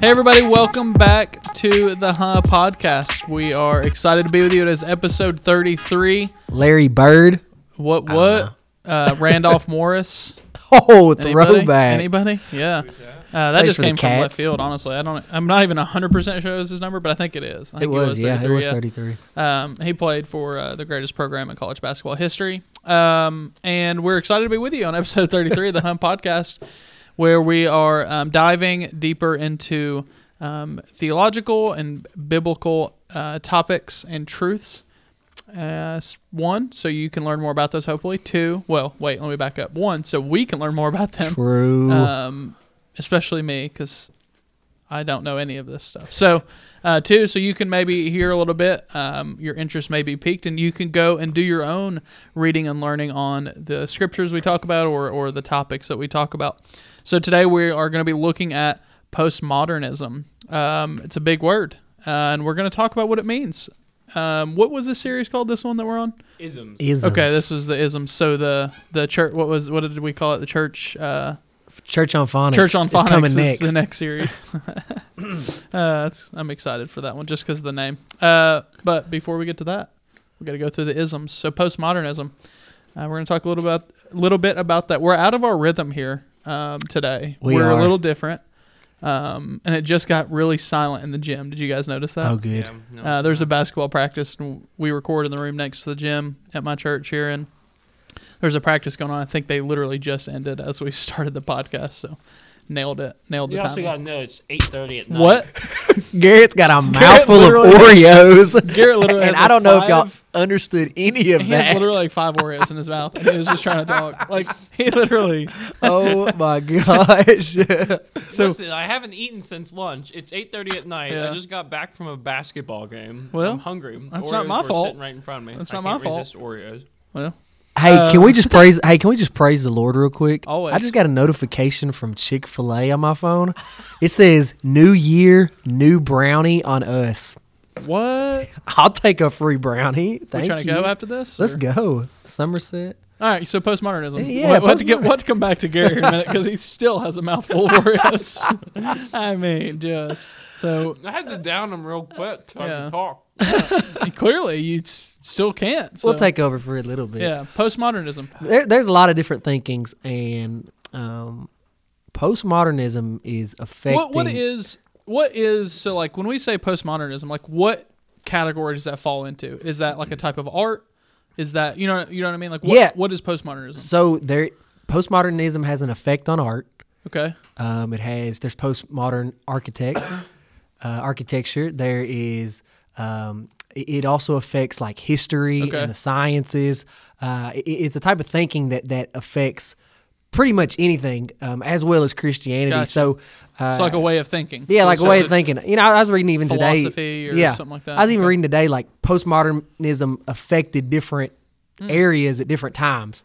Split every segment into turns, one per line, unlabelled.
Hey everybody, welcome back to the Huh podcast. We are excited to be with you. It is episode 33.
Larry Bird.
What what? Uh, Randolph Morris.
Oh,
Anybody?
throwback.
Anybody? Yeah. Uh, that
Plays
just
for the
came from left
Cats.
field, honestly. I don't I'm not even 100% sure it's his number, but I think it is. I
It
think
was, yeah, it was 33.
Um, he played for uh, the greatest program in college basketball history. Um, and we're excited to be with you on episode 33 of the Hunt Podcast, where we are um, diving deeper into um, theological and biblical uh, topics and truths. Uh, one, so you can learn more about those, hopefully. Two, well, wait, let me back up. One, so we can learn more about them
True.
um, especially me because I don't know any of this stuff. So, uh, two, so you can maybe hear a little bit. Um, your interest may be piqued, and you can go and do your own reading and learning on the scriptures we talk about or or the topics that we talk about. So today we are going to be looking at postmodernism. Um, it's a big word, uh, and we're going to talk about what it means. Um, what was this series called? This one that we're on?
Isms.
Isms.
Okay, this was the isms. So the the church. What was what did we call it? The church. Uh,
Church on Phonics.
Church on
is
Phonics
coming
is
next.
the next series. uh, that's, I'm excited for that one just because of the name. Uh, but before we get to that, we got to go through the isms. So postmodernism. Uh, we're going to talk a little about a little bit about that. We're out of our rhythm here um, today.
We
are
are.
a little different, um, and it just got really silent in the gym. Did you guys notice that?
Oh, good.
Yeah, no,
Uh, there's a basketball practice, and we record in the room next to the gym at my church here, and there's a practice going on. I think they literally just ended as we started the podcast, so nailed it, nailed the
You also
time.
got to know it's 8:30 at night.
What?
Garrett's got a mouthful of
literally has-
Oreos.
Garrett literally
and
has
I don't
like
know if y'all understood any of
He has
that.
literally like five Oreos in his mouth, and he was just trying to talk. Like he literally.
oh my gosh.
So
Listen, I haven't eaten since lunch. It's 8:30 at night.
Yeah.
I just got back from a basketball game.
Well,
I'm hungry.
that's
Oreos
not my
were
fault.
Sitting right in front of me.
That's
I
not my
can't
fault.
resist Oreos.
well,
hey,
Uh,
can we just praise hey, can we just praise the Lord real quick?
Always.
I just got a notification from Chick-fil-A on my phone. It says new year, new brownie on us.
what?
I'll take a free brownie.
We
Thank
trying to go after this?
Let's
or-
go. Somerset.
All right, so postmodernism.
Yeah,
We'll- we'll have to get
postmodern-
let's come back to Gary here in a minute because he still has a mouthful of Oreos. I mean, just so
I had to down him real quick so I
Yeah.
could talk.
clearly you s- still can't. So.
We'll take over for a little bit.
Yeah, postmodernism.
there, there's a lot of different thinkings, and um, postmodernism is affecting.
What what is what is so like when we say postmodernism, like what category does that fall into? Is that like a type of art? Is that you know you know what I mean? Like what,
Yeah.
what is postmodernism?
so there? Postmodernism has an effect on art.
Okay,
Um, it has there's postmodern architect uh, architecture. There is um, it, also affects like history
Okay.
and the sciences. Uh, it, it's the type of thinking that that affects pretty much anything, um, as well as Christianity.
Gotcha.
So, uh,
it's like a way of thinking.
Yeah, like a way of thinking. You know, I was reading even today.
Philosophy or
yeah,
something like that.
I was even
Okay.
reading today like postmodernism affected different
Hmm.
areas at different times,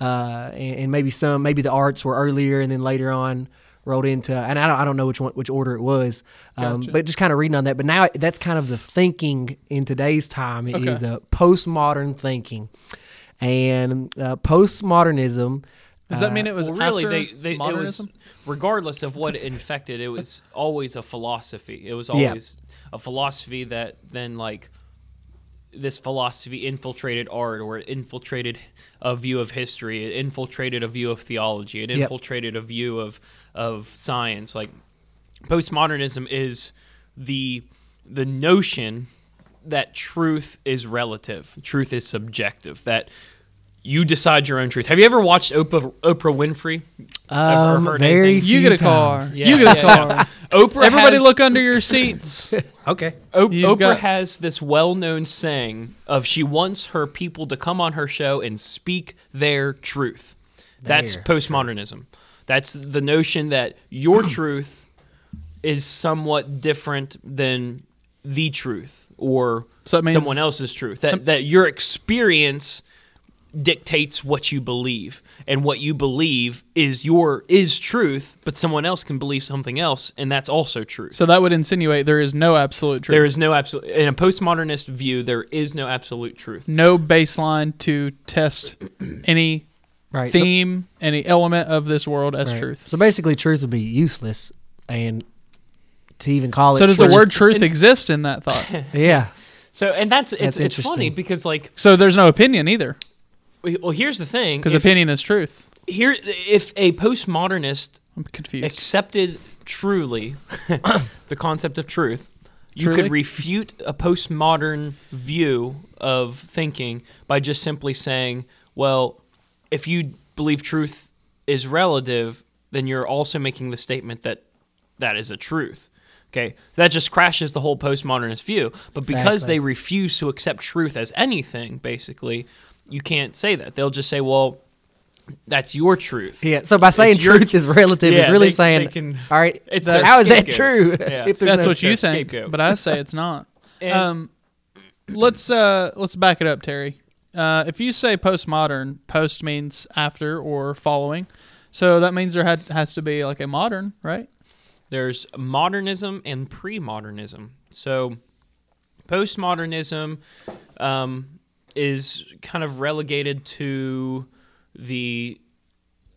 uh, and, and maybe some, maybe the arts were earlier and then later on rolled into. And I don't, I don't know which one, which order it was, um,
Gotcha.
but just kind of reading on that. But now that's kind of the thinking in today's time
Okay.
is a postmodern thinking, and uh, postmodernism.
Does that mean it was
Well, really,
after
they, they it was
modernism?
regardless of what it infected. It was always a philosophy. It was
Yeah.
always a philosophy that then like this philosophy infiltrated art or it infiltrated a view of history. It infiltrated a view of theology. It
Yep.
infiltrated a view of of science. Like postmodernism is the the notion that truth is relative, truth is subjective. That you decide your own truth. Have you ever watched Oprah, Oprah Winfrey? Ever
Um,
heard
very
anything?
You
few
get a car.
times.
You get a
Yeah,
car.
yeah. Oprah.
Everybody
has,
look under your seats.
Okay.
O-
You've
Oprah
got-
has this well-known saying of she wants her people to come on her show and speak their truth. That's
Their
postmodernism. That's the notion that your truth is somewhat different than the truth or
So that means-
someone else's truth. That that your experience dictates what you believe and what you believe is your is truth but someone else can believe something else and that's also true
So that would insinuate there is no absolute truth.
there is no absolute in a postmodernist view there is no absolute truth
no baseline to test any
Right. so-
theme, any element of this world as
right.
truth.
So basically, truth would be useless, and to even call it.
So does the word truth exist in that thought?
Yeah,
So and that's it's,
That's
it's funny because like
So there's no opinion either,
well here's the thing
because opinion is truth.
here if a postmodernist
I'm confused.
accepted truly the concept of truth, you
Truly?
could refute a postmodern view of thinking by just simply saying, well, if you believe truth is relative, then you're also making the statement that that is a truth. Okay, so that just crashes the whole postmodernist view. But because they refuse to accept truth as anything, basically, you can't say that. They'll just say, well, that's your truth.
yeah. So by saying
It's your-
truth is relative,
Yeah,
is really
they-
saying,
they can-
all right,
It's
so
their
how is that true?
Yeah.
if
That's
no-
what you think,
scapegoat.
but I say it's not. Um, let's uh, let's back it up, Terry. Uh, if you say postmodern, post means after or following, so that means there had, has to be like a modern, right?
There's modernism and pre-modernism. So postmodernism um, is kind of relegated to the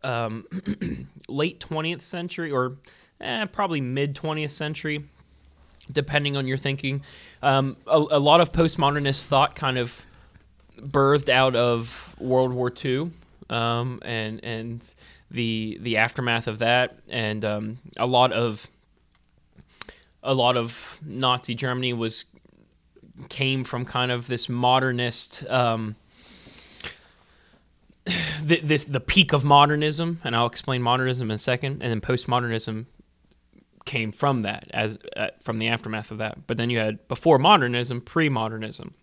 um, late 20th century or eh, probably mid 20th century, depending on your thinking. Um, a, a lot of postmodernist thought kind of birthed out of World War II um, and and the the aftermath of that, and um, a lot of a lot of Nazi Germany was came from kind of this modernist. Um, th- this the peak of modernism, and I'll explain modernism in a second, and then postmodernism came from that as uh, from the aftermath of that. But then you had before modernism, pre-modernism.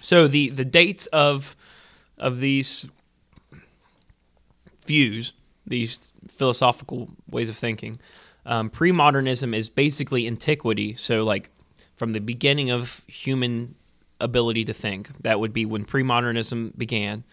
So the the dates of of these views, these philosophical ways of thinking, um, pre-modernism is basically antiquity. So like from the beginning of human ability to think, that would be when pre-modernism began,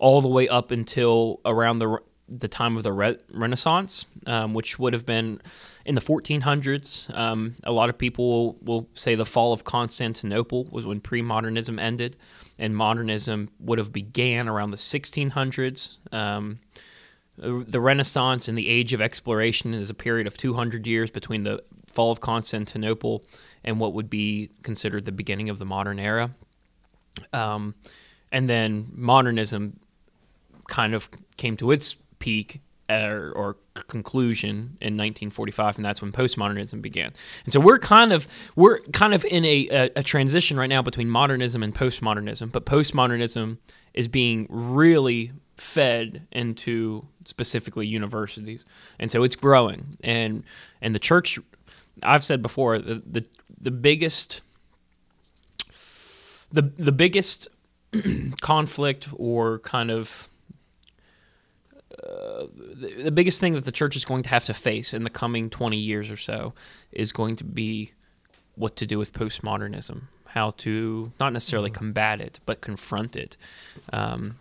all the way up until around the the time of the re- Renaissance, um, which would have been in the 1400s. Um, a lot of people will, will say the fall of Constantinople was when pre-modernism ended, and modernism would have began around the 1600s. Um, the Renaissance and the Age of Exploration is a period of 200 years between the fall of Constantinople and what would be considered the beginning of the modern era. Um, and then modernism kind of came to its peak or, or conclusion in 1945, and that's when postmodernism began. And so we're kind of we're kind of in a, a, a transition right now between modernism and postmodernism. But postmodernism is being really fed into specifically universities, and so it's growing. and And the church, I've said before, the the, the biggest the the biggest conflict or kind of uh, the, the biggest thing that the church is going to have to face in the coming 20 years or so is going to be what to do with postmodernism how to not necessarily combat it but confront it. Um,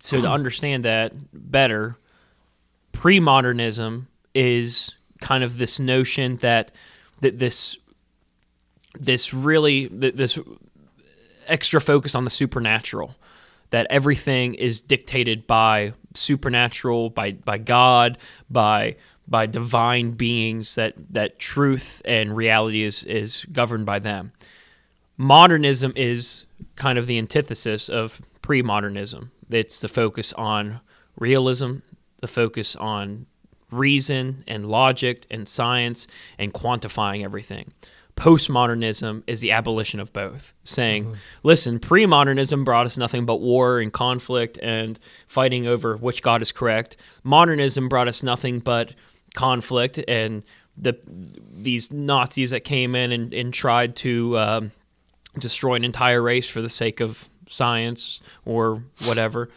so to understand that better pre-modernism is kind of this notion that that this this really this extra focus on the supernatural that everything is dictated by supernatural by by God by by divine beings that that truth and reality is is governed by them. Modernism is kind of the antithesis of pre-modernism. It's the focus on realism the focus on reason and logic and science and quantifying everything postmodernism is the abolition of both saying listen pre-modernism brought us nothing but war and conflict and fighting over which god is correct. Modernism brought us nothing but conflict and the these nazis that came in and, and tried to um, destroy an entire race for the sake of science or whatever.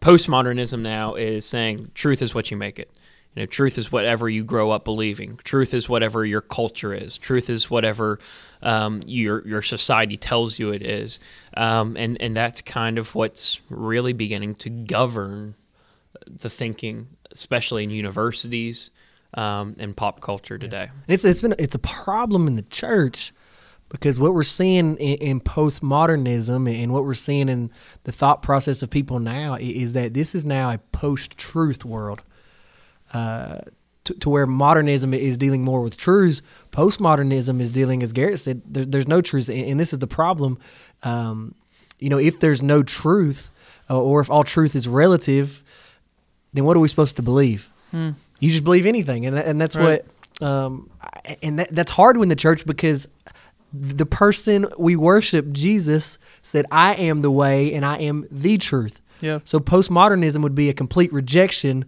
Postmodernism now is saying truth is what you make it you know, truth is whatever you grow up believing. Truth is whatever your culture is. Truth is whatever um, your your society tells you it is, um, and and that's kind of what's really beginning to govern the thinking, especially in universities um, and pop culture today.
And it's it's been it's a problem in the church because what we're seeing in, in postmodernism and what we're seeing in the thought process of people now is that this is now a post-truth world. Uh, to, to where modernism is dealing more with truths. Postmodernism is dealing, as Garrett said, there, there's no truth, and, and this is the problem. Um, you know, if there's no truth, uh, or if all truth is relative, then what are we supposed to believe? You just believe anything, and and that's
Right.
what, um, and that, that's hard when the church because the person we worship, Jesus, said, "I am the way, and I am the truth."
Yeah.
So postmodernism would be a complete rejection.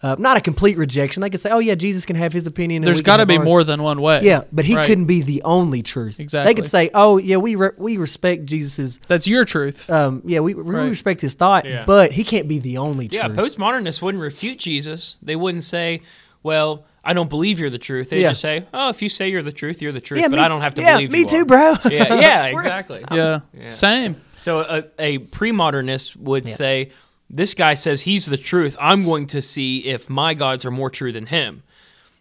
Uh, not a complete rejection. They could say, "Oh yeah, Jesus can have his opinion." and
There's
we
got to be
ours."
more than one way.
Yeah, but he
Right.
couldn't be the only truth.
Exactly.
They could say, "Oh yeah, we re- we respect Jesus's
That's your truth.
um yeah we, we
Right.
respect his thought,
Yeah.
but he can't be the only
Yeah,
truth."
Yeah, postmodernists wouldn't refute Jesus. They wouldn't say, "Well, I don't believe you're the truth." They
Yeah.
just say, "Oh, if you say you're the truth, you're the truth."
yeah,
but
me-
I don't have to believe you.
yeah,
believe
me
you
too,
are."
bro.
Yeah, yeah, exactly.
yeah.
yeah.
Same.
So a, a pre-modernist would
Yeah.
say, "This guy says he's the truth. I'm going to see if my gods are more true than him."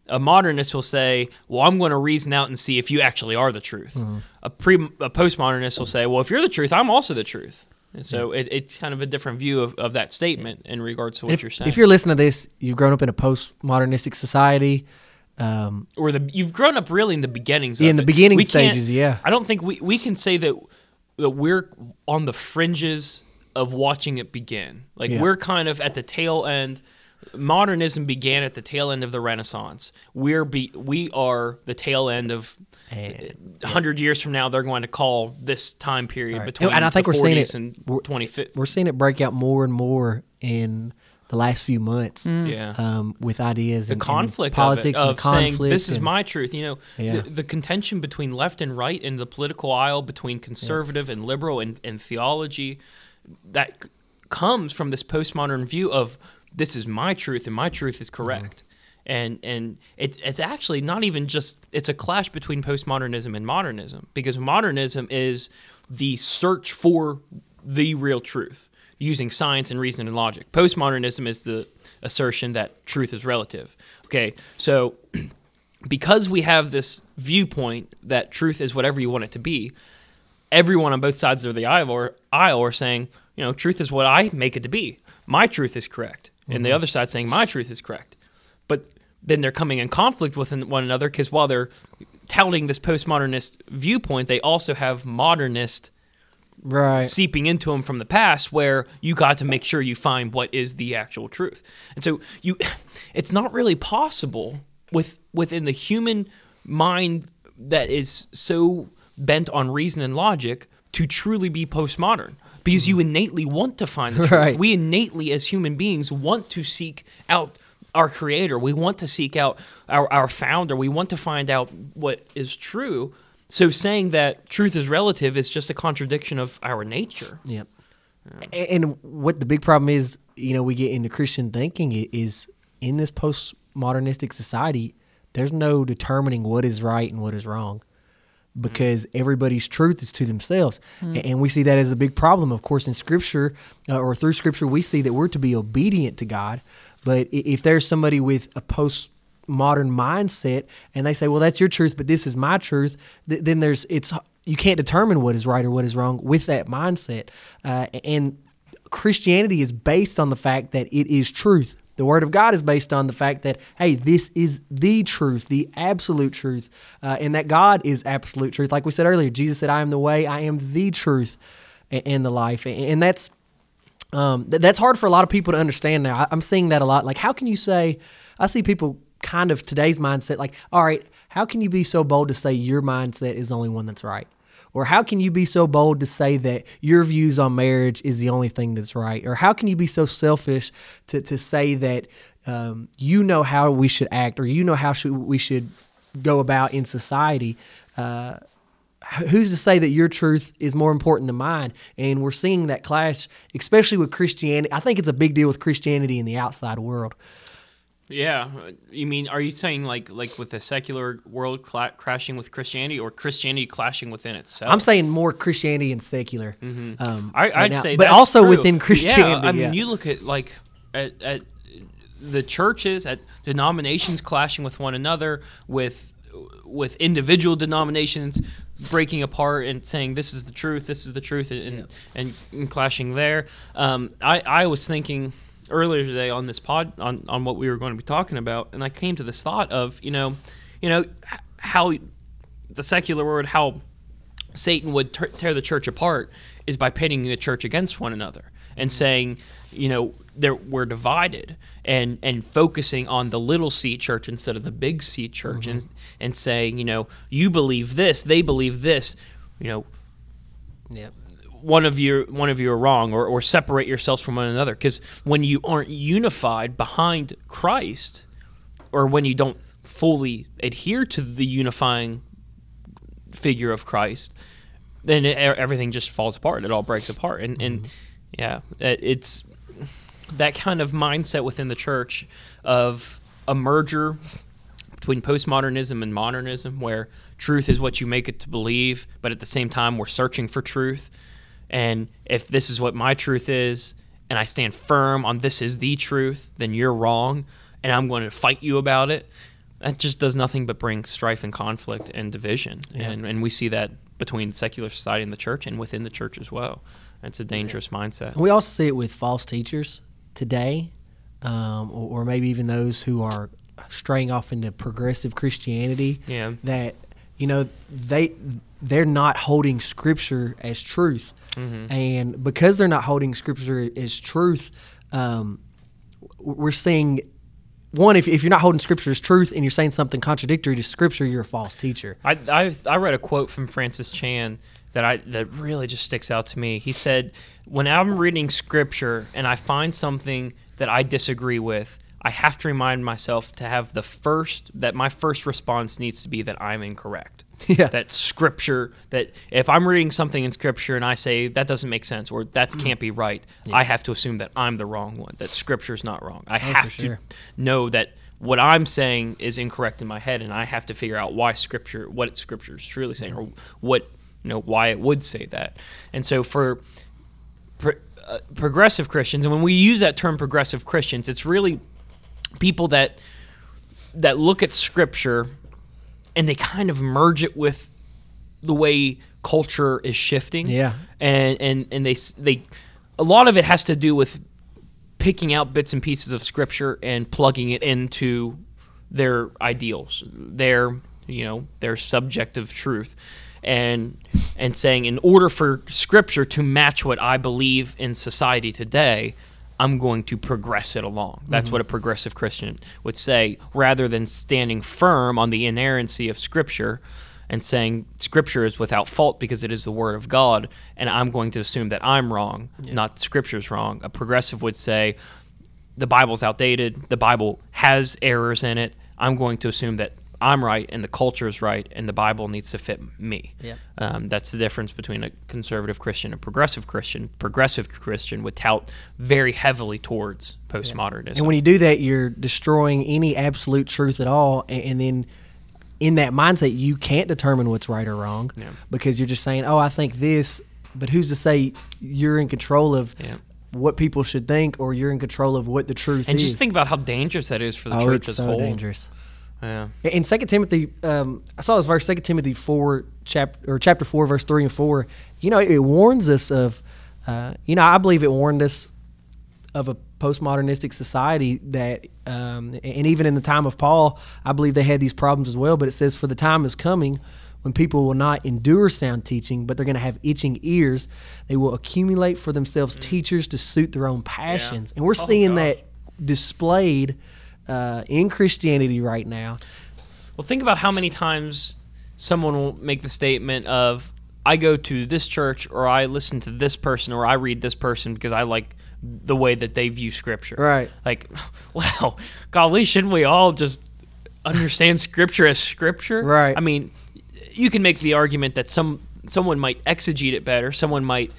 A modernist will say, "Well, I'm going to reason out and see if you actually are the truth."
Mm-hmm.
A pre a postmodernist will say, "Well, if you're the truth, I'm also the truth." And so it, it's kind of a different view of, of that statement in regards to what
if,
you're saying.
if you're listening to this, you've grown up in a postmodernistic society. Um,
or the you've grown up really in the beginnings.
Yeah, in the beginning stages, yeah.
I don't think we we can say that that we're on the fringes of watching it begin. Like
Yeah.
we're kind of at the tail end. Modernism began at the tail end of the Renaissance. We're be, we are the tail end of.
And-
hundred years from now, they're going to call this time period
Right.
between
And I think
the
we're seeing
40s
it-
and
we're-
25th.
we're seeing it break out more and more in the last few months.
Yeah.
Um, with ideas
the
and, and
conflict
politics
of, it,
and
of
the conflict.
saying this is
and-
my truth. You know,
Yeah.
the, the contention between left and right in the political aisle, between conservative and liberal and, and theology, that comes from this postmodern view of this is my truth and my truth is correct. Mm-hmm. And and it's it's actually not even just it's a clash between postmodernism and modernism because modernism is the search for the real truth using science and reason and logic. Postmodernism is the assertion that truth is relative. Okay, so because we have this viewpoint that truth is whatever you want it to be, everyone on both sides of the aisle are, aisle are saying, you know, truth is what I make it to be. My truth is correct. And the mm-hmm. other side saying my truth is correct. But then they're coming in conflict with one another because while they're touting this postmodernist viewpoint, they also have modernist
right.
seeping into them from the past where you got to make sure you find what is the actual truth. And so you it's not really possible with within the human mind that is so bent on reason and logic to truly be postmodern because you mm-hmm. innately want to find the truth.
Right.
We innately as human beings want to seek out our creator. We want to seek out our, our founder. We want to find out what is true. So saying that truth is relative is just a contradiction of our nature.
Yeah. And what the big problem is, you know, we get into Christian thinking is in this postmodernistic society, there's no determining what is right and what is wrong because everybody's truth is to themselves. A- And we see that as a big problem. Of course, in Scripture uh, or through Scripture, we see that we're to be obedient to God. But if there's somebody with a post modern mindset and they say, well, that's your truth, but this is my truth, th- then there's, it's, you can't determine what is right or what is wrong with that mindset. Uh, and Christianity is based on the fact that it is truth. The Word of God is based on the fact that, hey, this is the truth, the absolute truth, uh, and that God is absolute truth. Like we said earlier, Jesus said, I am the way, I am the truth, and the life. And that's um, th- that's hard for a lot of people to understand now. I- I'm seeing that a lot. Like, how can you say, I see people kind of today's mindset, like, all right, how can you be so bold to say your mindset is the only one that's right? Or how can you be so bold to say that your views on marriage is the only thing that's right? Or how can you be so selfish to, to say that um, you know how we should act or you know how should, we should go about in society? Uh, who's to say that your truth is more important than mine? And we're seeing that clash, especially with Christianity. I think it's a big deal with Christianity in the outside world.
Yeah, you mean are you saying like like with the secular world cla- crashing with Christianity or Christianity clashing within itself?
I'm saying more Christianity and secular. Um,
Mm-hmm. I,
right
I'd
now.
say,
but also
true.
within Christianity.
Yeah, I mean,
yeah.
you look at like at, at the churches, at denominations clashing with one another, with with individual denominations breaking apart and saying this is the truth, this is the truth, and and, and, clashing there. Um, I I was thinking earlier today on this pod on, on what we were going to be talking about, and I came to this thought of you know, you know how the secular world how Satan would ter- tear the church apart is by pitting the church against one another and mm-hmm. saying, you know, we're divided and and focusing on the little C church instead of the big C church mm-hmm. and and saying, you know, you believe this, they believe this, you know,
Yep.
One of you one of you are wrong or, or separate yourselves from one another. Because when you aren't unified behind christ or when you don't fully adhere to the unifying figure of christ then it, everything just falls apart. It all breaks apart. And, and mm-hmm. yeah it, it's that kind of mindset within the church of a merger between postmodernism and modernism, where truth is what you make it to believe, but at the same time, we're searching for truth. And if this is what my truth is, and I stand firm on this is the truth, then you're wrong, and I'm going to fight you about it. That just does nothing but bring strife and conflict and division. And, and we see that between secular society and the church, and within the church as well. It's a dangerous mindset.
We also see it with false teachers today, um, or, or maybe even those who are straying off into progressive Christianity.
Yeah.
That you know they they're not holding Scripture as truth, and because they're not holding Scripture as truth, um, we're seeing. One, if, if you're not holding Scripture as truth and you're saying something contradictory to Scripture, you're a false teacher.
I, I, I read a quote from Francis Chan that I that really just sticks out to me. He said, "When I'm reading scripture and I find something that I disagree with, I have to remind myself to have the first that my first response needs to be that I'm incorrect.
Yeah.
That scripture that if I'm reading something in scripture and I say that doesn't make sense or that can't be right, I have to assume that I'm the wrong one. That scripture's not wrong. I have
sure.
to know that what I'm saying is incorrect in my head, and I have to figure out why Scripture, what Scripture is truly saying, or what you know why it would say that. And so for pro- uh, progressive Christians, and when we use that term progressive Christians, it's really people that that look at Scripture and they kind of merge it with the way culture is shifting.
Yeah.
and and and they they a lot of it has to do with picking out bits and pieces of scripture and plugging it into their ideals, their you know their subjective truth, and and saying in order for scripture to match what I believe in society today. I'm going to progress it along. That's mm-hmm. what a progressive Christian would say, rather than standing firm on the inerrancy of Scripture and saying Scripture is without fault because it is the Word of God, and I'm going to assume that I'm wrong, not Scripture's wrong. A progressive would say the Bible's outdated, the Bible has errors in it. I'm going to assume that I'm right and the culture is right, and the Bible needs to fit me.
Yep.
Um, that's the difference between a conservative Christian and a progressive Christian. Progressive Christian would tout very heavily towards postmodernism.
And when you do that, you're destroying any absolute truth at all. And, and then in that mindset, you can't determine what's right or wrong
Yeah.
because you're just saying, oh, I think this, but who's to say you're in control of
Yeah.
what people should think or you're in control of what the truth
and
is?
And just think about how dangerous that is for the
oh,
church
it's
as
so
a whole.
dangerous.
Yeah.
In Second Timothy, um, I saw this verse, Second Timothy four, chapter or chapter four, verse three and four. You know, it warns us of, uh, you know, I believe it warned us of a postmodernistic society that, um, and even in the time of Paul, I believe they had these problems as well. But it says, "For the time is coming." When people will not endure sound teaching, but they're going to have itching ears, they will accumulate for themselves teachers to suit their own passions. And we're
Oh,
seeing
gosh.
that displayed uh, in Christianity right now.
Well, think about how many times someone will make the statement of, I go to this church or I listen to this person or I read this person because I like the way that they view scripture.
Right.
Like, well, golly, shouldn't we all just understand scripture as scripture?
Right.
I mean, you can make the argument that some someone might exegete it better, someone might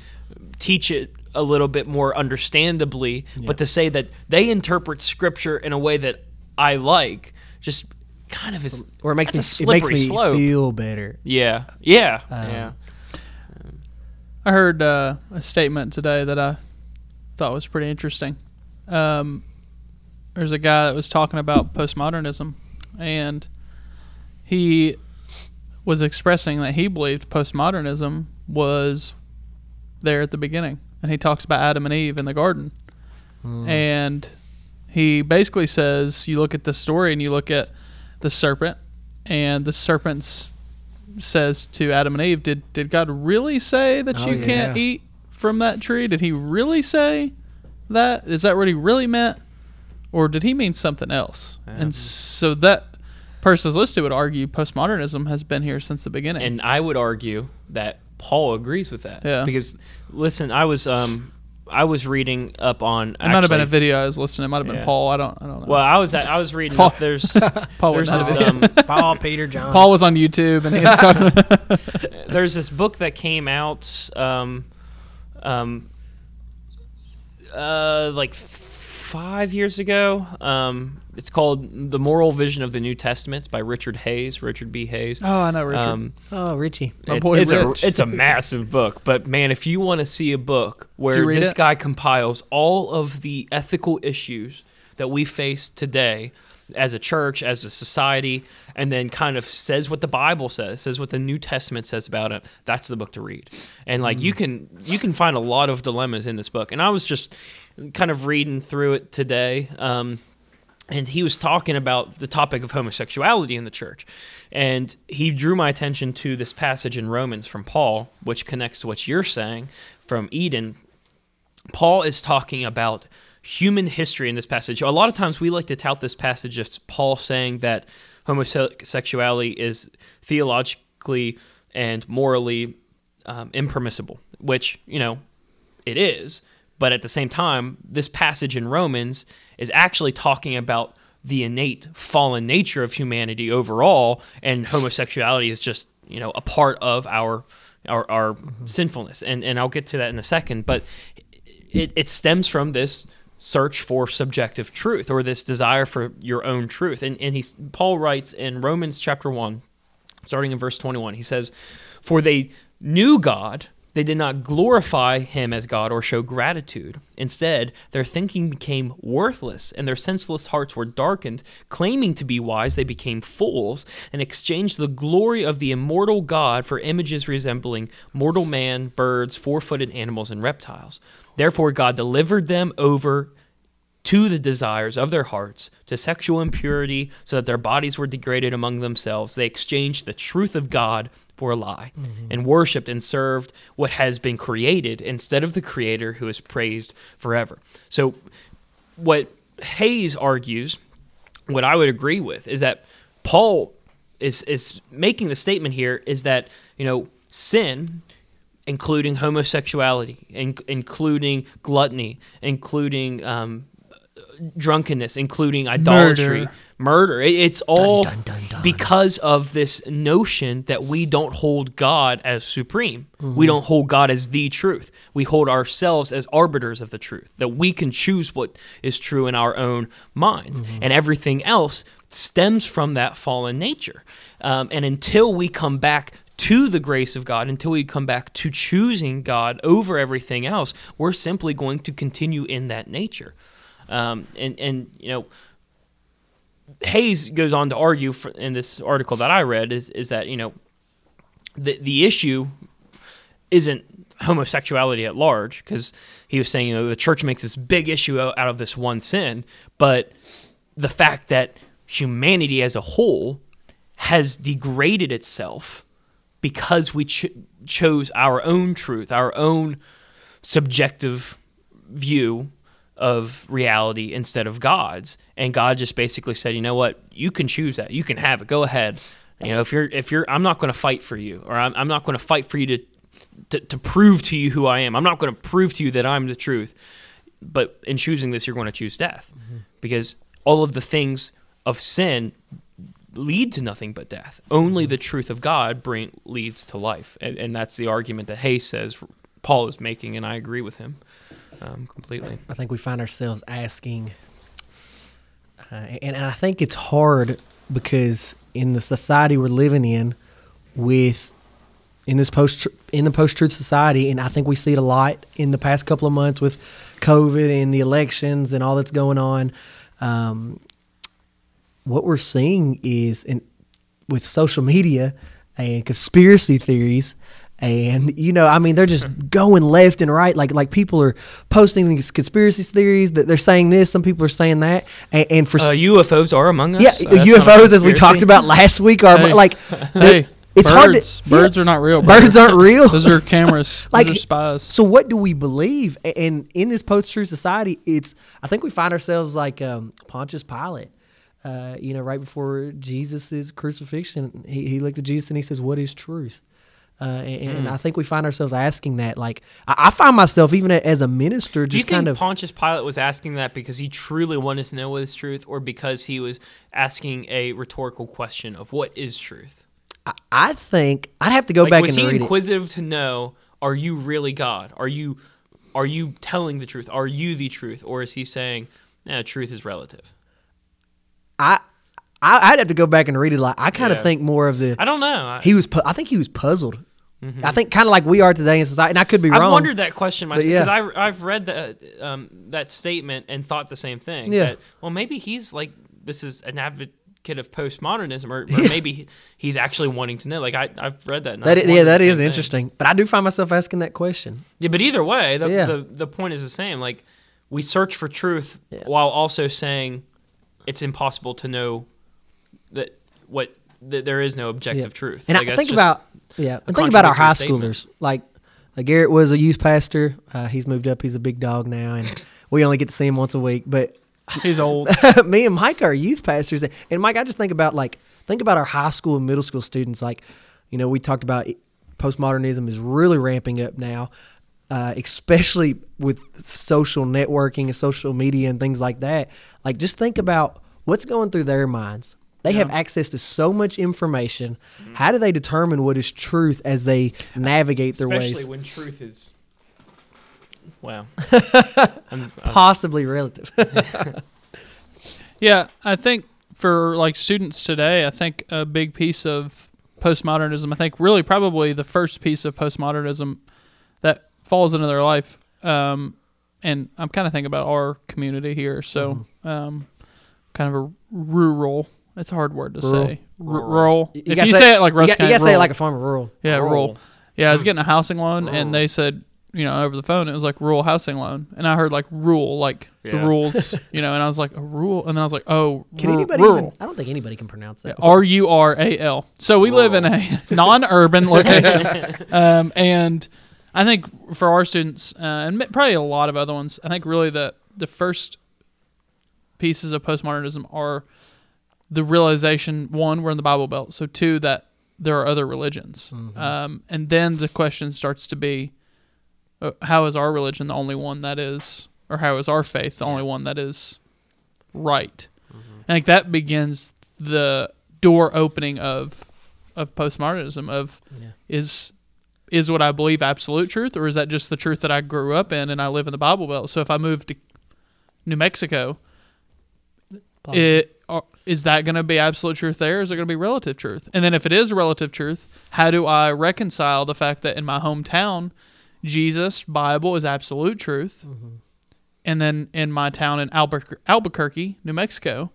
teach it a little bit more understandably, but to say that they interpret scripture in a way that I like just kind of is
or it makes me
a
it makes me
slope.
feel better.
yeah. Yeah.
Um,
yeah.
I heard uh, a statement today that I thought was pretty interesting. Um, there's a guy that was talking about postmodernism, and he was expressing that he believed postmodernism was there at the beginning. And he talks about Adam and Eve in the garden. Hmm. and he basically says you look at the story and you look at the serpent, and the serpent says to Adam and Eve, "Did did God really say that
Oh,
you can't eat from that tree? Did He really say that? Is that what He really meant, or did He mean something else?" And so that person listed would argue postmodernism has been here since the beginning.
And I would argue that Paul agrees with that.
Yeah.
Because listen, I was um I was reading up on
it might have been a video I was listening. It might have been
Yeah.
Paul. I don't. I don't know.
Well, I was at, I was reading
Paul-
up there's
Paul
there's
was
this
on
um,
Paul, Peter, John.
Paul was on YouTube and he was talking.
there's this book that came out um, um, uh, like five years ago. Um, it's called The Moral Vision of the New Testament it's by Richard Hays, Richard B. Hays.
oh, I know, Richard.
Um,
Oh, Richie.
My
it's,
boy
it's
Rich.
a it's a massive book, but man, if you want to see a book where this
it?
guy compiles all of the ethical issues that we face today as a church, as a society, and then kind of says what the Bible says, says what the New Testament says about it, that's the book to read. And like you can you can find a lot of dilemmas in this book. And I was just kind of reading through it today. Um, and he was talking about the topic of homosexuality in the church. And he drew my attention to this passage in Romans from Paul, which connects to what you're saying from Eden. Paul is talking about human history in this passage. A lot of times we like to tout this passage as Paul saying that homosexuality is theologically and morally um, impermissible, which, you know, it is. But at the same time, this passage in Romans is actually talking about the innate fallen nature of humanity overall, and homosexuality is just you know a part of our our, our mm-hmm. sinfulness. And and I'll get to that in a second. But it, it stems from this search for subjective truth or this desire for your own truth. And and he Paul writes in Romans chapter one, starting in verse 21 he says for they knew god they did not glorify him as god or show gratitude. Instead their thinking became worthless and their senseless hearts were darkened. Claiming to be wise they became fools and exchanged the glory of the immortal god for images resembling mortal man birds four-footed animals and reptiles. Therefore god delivered them over to the desires of their hearts, to sexual impurity, so that their bodies were degraded among themselves. They exchanged the truth of God for a lie, and worshipped and served what has been created instead of the Creator who is praised forever. So, what Hays argues, what I would agree with, is that Paul is is making the statement here is that you know sin including homosexuality, in, including gluttony, including um, drunkenness, including idolatry,
Murder.
murder. It- it's all
dun, dun, dun.
because of this notion that we don't hold God as supreme. We don't hold God as the truth. We hold ourselves as arbiters of the truth, that we can choose what is true in our own minds. And everything else stems from that fallen nature. Um, and until we come back to the grace of God, until we come back to choosing God over everything else, we're simply going to continue in that nature. Um, and, and, you know, Hays goes on to argue for, in this article that I read is, is that, you know, the, the issue isn't homosexuality at large because he was saying, you know, the church makes this big issue out of this one sin, but the fact that humanity as a whole has degraded itself because we ch- chose our own truth, our own subjective view of reality instead of God's. And God just basically said, you know what, you can choose that. You can have it. Go ahead. You know, if you're if you're I'm not going to fight for you or I'm, I'm not going to fight for you to, to to prove to you who I am. I'm not going to prove to you that I'm the truth. But in choosing this, you're going to choose death mm-hmm. because all of the things of sin lead to nothing but death. Only mm-hmm. the truth of God bring leads to life, and, and that's the argument that Hays says Paul is making, and I agree with him um, completely.
I think we find ourselves asking, uh, and, and I think it's hard because in the society we're living in, with in this post in the post truth society, and I think we see it a lot in the past couple of months with COVID and the elections and all that's going on. Um, what we're seeing is in with social media and conspiracy theories and you know, I mean, they're just going left and right. Like like people are posting these conspiracy theories that they're saying this. Some people are saying that, and, and for
Uh, UFOs are among us.
yeah,
Uh, that's not a
UFOs as we talked about last week are
Hey.
like
Hey,
it's
birds,
hard to
birds
yeah,
are not real.
birds
brother.
aren't real.
Those are cameras.
Like-
Those are spies.
So what do we believe? A- And in this post-truth society, it's I think we find ourselves like um, Pontius Pilate. Uh, you know, right before Jesus' crucifixion, he, he looked at Jesus and he says, "What is truth?" Uh, and, and I think we find ourselves asking that. Like I, I find myself even a- as a minister,
Do you
just
think
kind of
Pontius Pilate was asking that because he truly wanted to know what is truth, or because he was asking a rhetorical question of what is truth?
I, I think I'd have to go
Like,
back
was
and
he
read it.
inquisitive to know, are you really God? Are you, are you telling the truth? Are you the truth, or is he saying, no, truth is relative?
I, I I'd have to go back and read it. Like I kind of
Yeah.
think more of the
I don't know. I,
he was. pu- I think he was puzzled. I think kind of like we are today in society, and I could be wrong.
I've wondered that question myself
yeah.
because I I've read that um, that statement and thought the same thing.
Yeah.
That, well, maybe he's like this is an advocate of postmodernism, or, or maybe he's actually wanting to know. Like I I've read that. Yeah,
that
is
that
the
is
same thing.
interesting. But I do find myself asking that question.
Yeah, but either way, the,
Yeah.
the the point is the same. Like we search for truth while also saying it's impossible to know that what that there is no objective
Yeah.
truth.
And
Like,
I think about yeah, and think about our high
contradictory
schoolers. Like uh, Garrett was a youth pastor. Uh, he's moved up. He's a big dog now, and we only get to see him once a week. But
He's old.
me and Mike are youth pastors, and Mike, I just think about like think about our high school and middle school students. Like, you know, we talked about postmodernism is really ramping up now, uh, especially with social networking and social media and things like that. Like, just think about what's going through their minds. They have access to so much information.
Mm-hmm.
How do they determine what is truth as they navigate their
especially
ways?
Especially when truth is. Wow. I'm,
Possibly relative.
Yeah, I think for like students today, I think a big piece of postmodernism, I think really probably the first piece of postmodernism that falls into their life, um, and I'm kind of thinking about our community here. So, um, kind of a rural. It's a hard word to
Rural.
say. R- rural.
You
if
gotta
you say, it like
you
Rush
got- you
County,
gotta say it
rural.
like a farmer rural.
Yeah, rural.
Rural.
Yeah, I was getting a housing loan, and they said, you know, over the phone, it was like rural housing loan, and I heard like rule, like the
Yeah.
rules, you know, and I was like a rule, and then I was like, oh,
Can
ru-
anybody
rural.
even? I don't think anybody can pronounce that.
R U R A L. So we live in a non-urban location, um, and I think for our students uh, and probably a lot of other ones, I think really the the first pieces of postmodernism are the realization one we're in the Bible Belt, so two that there are other religions, um, and then the question starts to be, uh, how is our religion the only one that is, or how is our faith the only one that is right? I think that begins the door opening of of postmodernism of
Yeah.
is is what I believe absolute truth or is that just the truth that I grew up in and I live in the Bible Belt? So if I move to New Mexico, it uh, is that going to be absolute truth there? Or is it going to be relative truth? And then if it is relative truth, how do I reconcile the fact that in my hometown, Jesus Bible is absolute truth, and then in my town in Albuquerque, Albuquerque, New Mexico,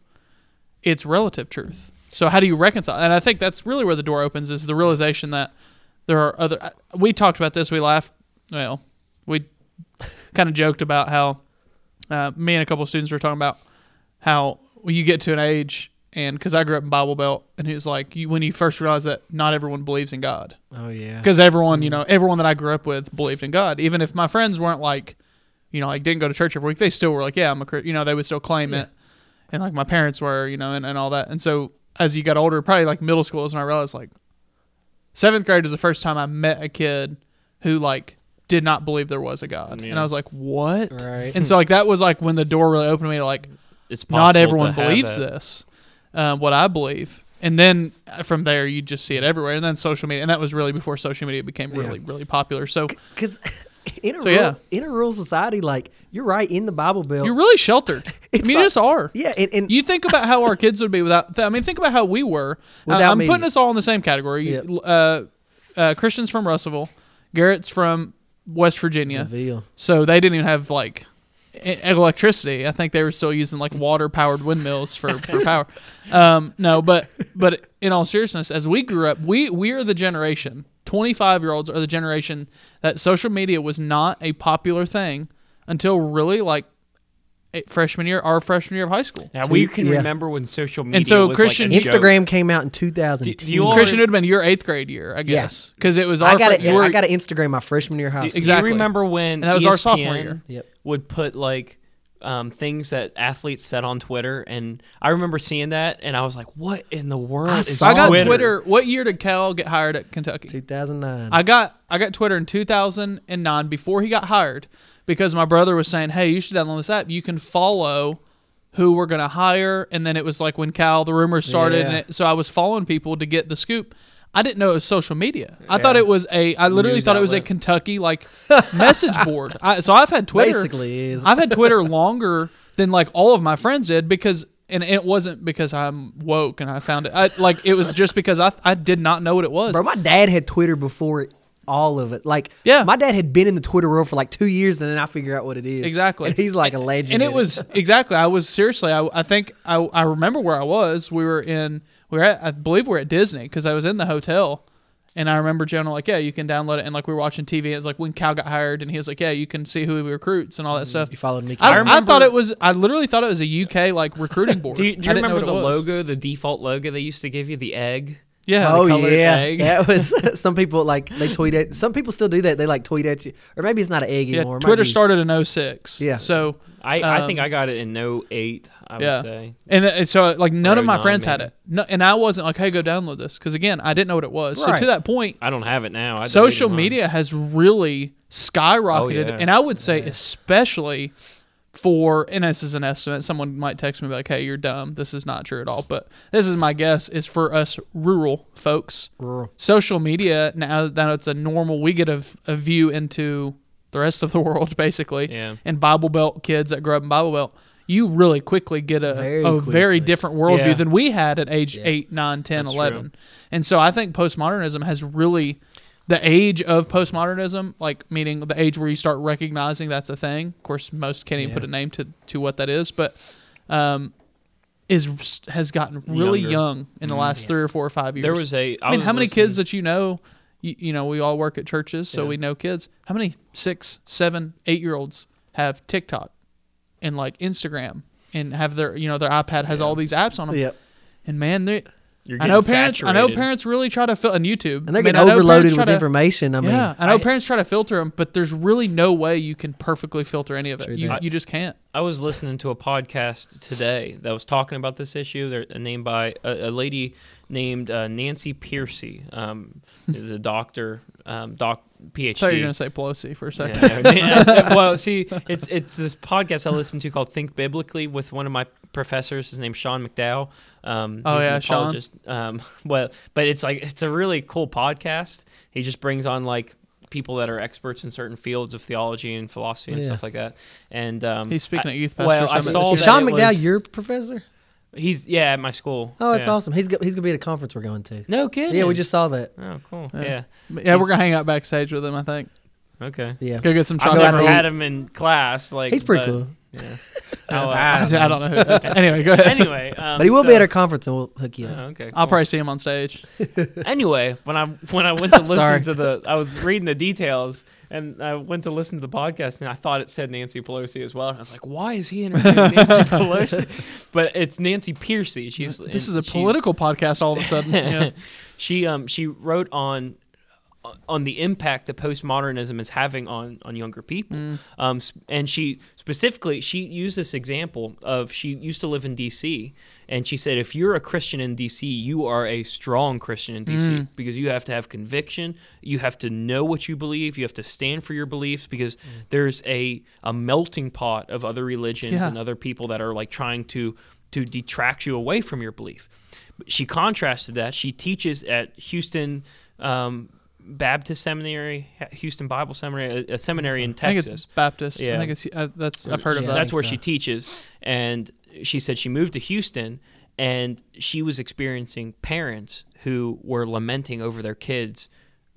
it's relative truth. So how do you reconcile? And I think that's really where the door opens is the realization that there are other. We talked about this. We laughed. Well, we kind of joked about how uh, me and a couple of students were talking about how when you get to an age and because I grew up in Bible Belt and he was like you, when you first realize that not everyone believes in God.
Oh yeah.
because everyone you mm. know everyone that I grew up with believed in God. Even if my friends weren't like you know like didn't go to church every week they still were like yeah I'm a you know they would still claim it. And like my parents were you know and, and all that. And so as you got older probably like middle school is when I realized like seventh grade was the first time I met a kid who like did not believe there was a God. And I was like what?
Right.
and so like that was like when the door really opened to me to like
it's
not everyone
to
believes this uh, what i believe and then uh, from there you just see it everywhere and then social media and that was really before social media became really really popular so
Because in a
So,
rural,
yeah.
in a rural society, like you're right in the Bible Belt.
you're really sheltered i
It's
mean you
like-
just are
yeah, and, and
you think about how our kids would be without i mean think about how we were I-
Without
i'm
media.
putting us all in the same category
Yep.
uh, uh, christian's from russellville garrett's from west virginia
Veal.
So they didn't even have like electricity. I think they were still using like water powered windmills for, for power. Um, no, but but in all seriousness, as we grew up, we we are the generation 25 year olds are the generation that social media was not a popular thing until really like freshman year, our freshman year of high school.
Now we can
yeah.
remember when social media and
so
was
Christian-
like a joke.
Instagram came out in 2010.
Do- do you all-
Christian would have been your eighth grade year, I guess, because it was our
I got
fre-
it.
you
I got an Instagram my freshman year of high
Do,
school.
do
Exactly.
you remember when
And that was our sophomore year.
Yep.
would put like um, things that athletes said on Twitter, and I remember seeing that, and I was like, "What in the world
I
is
I got
Twitter?"
Twitter. What year did Cal get hired at Kentucky?
2009.
I got I got Twitter in 2009 before he got hired because my brother was saying, "Hey, you should download this app. You can follow who we're gonna hire." And then it was like when Cal the rumors started, and it, so I was following people to get the scoop. I didn't know it was social media. I thought it was a. I literally
News
thought it was a. Kentucky like message board. I, so I've had Twitter.
Basically is.
I've had Twitter longer than like all of my friends did because. And it wasn't because I'm woke and I found it. I, like it was just because I I did not know what it was.
Bro, my dad had Twitter before all of it. Like,
Yeah.
my dad had been in the Twitter world for like two years, and then I figure out what it is.
Exactly.
And he's like a legend.
and it
in
was exactly i was seriously i, I think I, I remember where i was we were in we were at i believe we are at disney because i was in the hotel and i remember general like yeah you can download it and like we were watching tv and it's like when cal got hired and he was like yeah you can see who he recruits and all that mm-hmm. stuff
You followed Mickey.
I,
Mouse.
I, thought it was i literally thought it was a uk like recruiting board
Do you, do you
I didn't know
remember the
what it was.
logo, the default logo they used to give you, the egg?
Yeah
Oh
colored
yeah,
egg.
that was some people like they tweet at. Some people still do that. They like tweet at you, or maybe it's not an egg
yeah
anymore. It
twitter
be-
started in 06
Yeah.
so
I, I think
Um,
I got it in 08, I would
yeah.
say.
And uh, so, like, none of my
09
friends had it. No, and I wasn't like, "Hey, go download this," because again, I didn't know what it was. So to that point,
I don't have it now. I
social media has really skyrocketed
Oh, yeah.
and i would say especially for and this is an estimate someone might text me like hey you're dumb this is not true at all but this is my guess is for us rural folks
Rural.
social media now that it's a normal we get a, a view into the rest of the world basically
Yeah.
and bible belt kids that grow up in bible belt you really quickly get a,
Very
a very different worldview
Yeah.
than we had at age
Yeah.
eight, nine, 10,
That's
11.
true.
And so I think postmodernism has really the age of postmodernism, like meaning the age where you start recognizing that's a thing. Of course, most can't even
Yeah.
put a name to, to what that is, but um, is has gotten really
Younger.
young in the last three or four or five years.
There was a.
I mean,
was
how many
listening-
kids that you know? You, you know, we all work at churches, so
Yeah.
we know kids. How many six, seven, eight year olds have TikTok and like Instagram and have their you know their iPad has all these apps on them?
Yep.
And man, they I know
getting
parents. I know parents really try to fill on YouTube,
And they're
I
getting
I know
overloaded with
to-
information. I mean,
yeah, I know
I-
parents try to filter them, but there's really no way you can perfectly filter any of it. You, you just can't.
I was listening to a podcast today that was talking about this issue. They're named by a, a lady named uh, Nancy Pearcey. Um, is a doctor, um, doc PhD.
I thought you were gonna say Pelosi for a second.
Yeah, yeah, well, see, it's it's this podcast I listen to called Think Biblically with one of my professors. His name's Sean McDowell. Um,
Oh,
he's an
yeah, Sean.
Um, well, but it's like it's a really cool podcast. He just brings on like people that are experts in certain fields of theology and philosophy and
Yeah.
stuff like that. And um,
He's speaking
I-
at youth pastor
Well, I saw
Is Sean
it
McDowell
was-
your professor?
He's yeah at my school.
Oh, it's
Yeah.
awesome. He's go, he's gonna be at a conference we're going to.
No kidding.
Yeah, we just saw that.
Oh, cool.
Yeah.
Yeah.
Yeah, we're gonna hang out backstage with him. I think.
Okay.
Yeah,
Go get some
I've
chocolate.
out
never had him in class. Like
he's pretty
but-
cool.
Yeah.
I,
I'll, uh,
I don't know who. That's, anyway, go ahead.
anyway, um,
But he will be at our conference, and we'll hook you up.
Oh, okay.
I'll
cool.
probably see him on stage.
anyway, when I when I went to listen to the, I was reading the details, and I went to listen to the podcast, and I thought it said Nancy Pelosi as well. And I was like, why is he interviewing Nancy Pelosi? But it's Nancy Pearcey. She's
This is a
she's-
political podcast. All of a sudden, yeah.
she um she wrote on on the impact that postmodernism is having on on younger people
Mm.
um and she specifically she used this example of she used to live in DC and she said if you're a Christian in DC you are a strong Christian in DC
Mm.
because you have to have conviction you have to know what you believe you have to stand for your beliefs because there's a a melting pot of other religions
Yeah.
and other people that are like trying to to detract you away from your belief she contrasted that. She teaches at Houston um, Baptist Seminary, Houston Bible Seminary, a, a seminary in
I think
Texas.
it's Baptist. I
Yeah.
think it's uh, that's I've heard of that.
That's where
so.
she teaches. And she said she moved to Houston and she was experiencing parents who were lamenting over their kids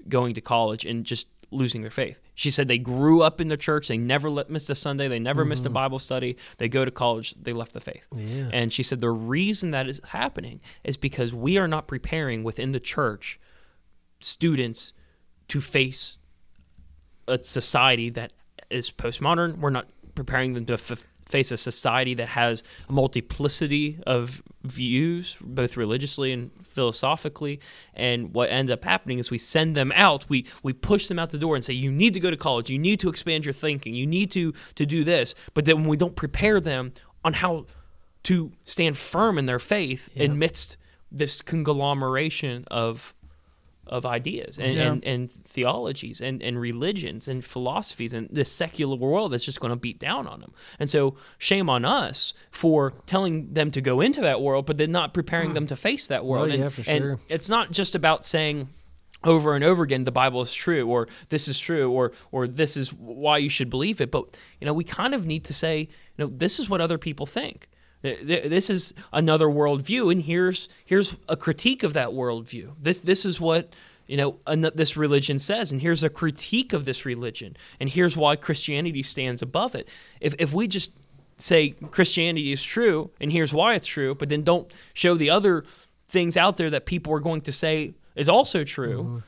going to college and just losing their faith. She said they grew up in the church, they never let, missed a Sunday, they never missed a Bible study, they go to college, they left the faith.
Yeah.
And she said the reason that is happening is because we are not preparing within the church students to face a society that is postmodern. We're not preparing them to f- face a society that has a multiplicity of views, both religiously and philosophically. And what ends up happening is we send them out. We we push them out the door and say, "You need to go to college. You need to expand your thinking. You need to to do this." But then when we don't prepare them on how to stand firm in their faith amidst this conglomeration of of ideas and,
Yeah.
and, and theologies and, and religions and philosophies and this secular world that's just going to beat down on them. And so shame on us for telling them to go into that world, but then not preparing them to face that world.
Oh,
and,
yeah, for
and it's not just about saying over and over again the bible is true or this is true or or this is why you should believe it but you know we kind of need to say you know this is what other people think Th- th- this is another worldview and here's here's a critique of that worldview. This this is what you know this religion says and here's a critique of this religion and here's why christianity stands above it. If, if we just say christianity is true and here's why it's true but then don't show the other things out there that people are going to say is also true mm-hmm.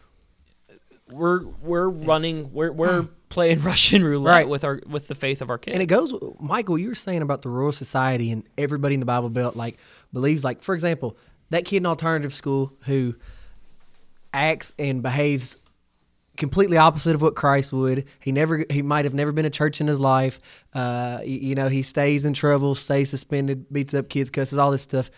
We're we're running we're we're playing russian roulette
Right.
with our with the faith of our kids
And it goes, Michael, you were saying about the Royal Society and everybody in the Bible Belt, like, believes, like, for example, that kid in alternative school who acts and behaves completely opposite of what Christ would. He never, he might have never been to church in his life. Uh, y- you know, he stays in trouble, stays suspended, beats up kids, cusses, all this stuff.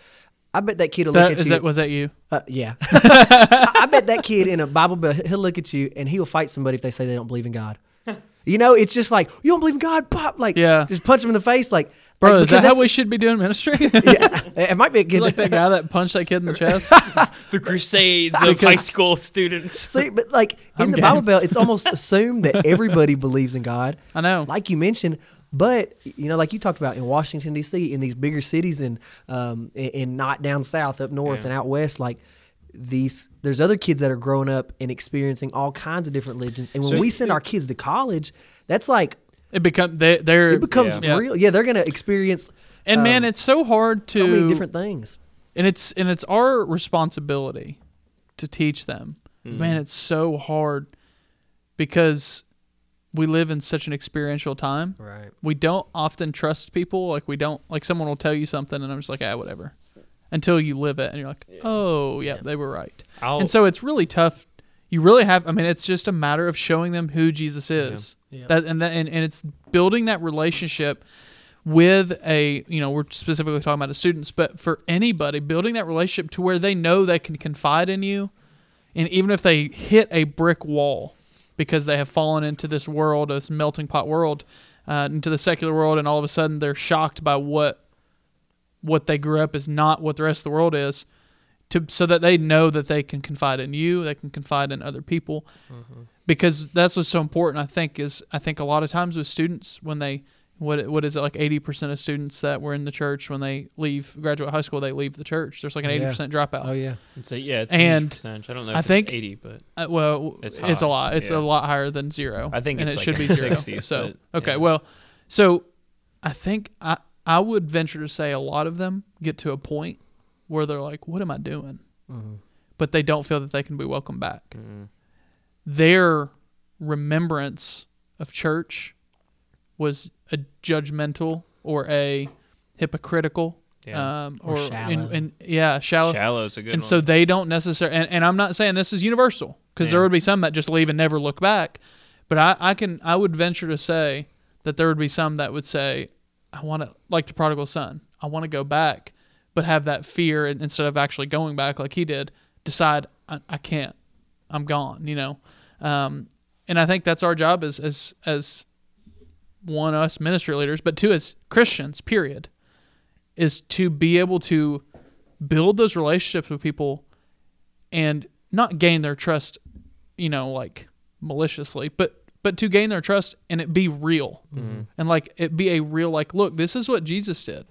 I bet that kid will
That,
look at
is
you.
that was that you?
Uh, yeah. I, I bet that kid in a Bible Belt, he'll look at you and he will fight somebody if they say they don't believe in God. You know, it's just like you don't believe in God, pop, like
Yeah.
just punch him in the face, like,
Bro,
like,
is that how we should be doing ministry?
yeah, it might be a
You like that guy that punched that kid in the chest?
the crusades of
Because-
high school students
See, but like in
I'm
the
game.
Bible Belt, it's almost assumed that everybody believes in God.
I know.
like you mentioned. But you know, like you talked about in Washington D.C., in these bigger cities, and um, and, and not down south, up north,
Yeah.
and out west, like these, there's other kids that are growing up and experiencing all kinds of different religions. And when
So-
we send our kids to college, that's like
It become they they're
it becomes
Yeah.
real. Yeah, they're gonna experience
And man,
um,
it's so hard to
so many different things.
and it's and it's our responsibility to teach them.
Mm-hmm.
Man, it's so hard because we live in such an experiential time.
Right.
We don't often trust people. Like we don't like someone will tell you something and I'm just like, ah, whatever. Until you live it and you're like, oh yeah, they were right.
I'll,
And so it's really tough. You really have. I mean, it's just a matter of showing them who Jesus is.
Yeah.
That and that and, and it's building that relationship with a you know we're specifically talking about the students, but for anybody, building that relationship to where they know they can confide in you, and even if they hit a brick wall because they have fallen into this world, this melting pot world, uh, into the secular world, and all of a sudden they're shocked by what what they grew up is not what the rest of the world is to so that they know that they can confide in you, they can confide in other people, because that's what's so important. I think is I think a lot of times with students when they what what is it like eighty percent of students that were in the church when they leave graduate high school they leave the church. There's like an eighty
Yeah.
percent dropout.
Oh yeah.
so yeah, it's a huge
and
percentage. I don't know. If
I
it's
think-
80, but
Uh, well,
It's
it's, a lot. It's
yeah.
a lot higher than zero.
I think
and
it's
it
like
should
in
be
the
zero. So
but,
okay,
yeah.
well, so I think I I would venture to say a lot of them get to a point where they're like, "What am I doing?" But they don't feel that they can be welcomed back.
Mm-hmm.
Their remembrance of church was a judgmental or a hypocritical,
Yeah.
um,
Or
or,
shallow.
in, in, yeah, shallow
Shallow's a good
and
one.
so they don't necessarily and, and i'm not saying this is universal because there would be some that just leave and never look back but I, I can i would venture to say that there would be some that would say i want to like the prodigal son i want to go back but have that fear and instead of actually going back like he did decide i, I can't i'm gone you know um, and i think that's our job as as as one us ministry leaders but two as christians period is to be able to build those relationships with people and not gain their trust, you know, like maliciously, but but to gain their trust and it be real. And like it be a real like, look, this is what Jesus did.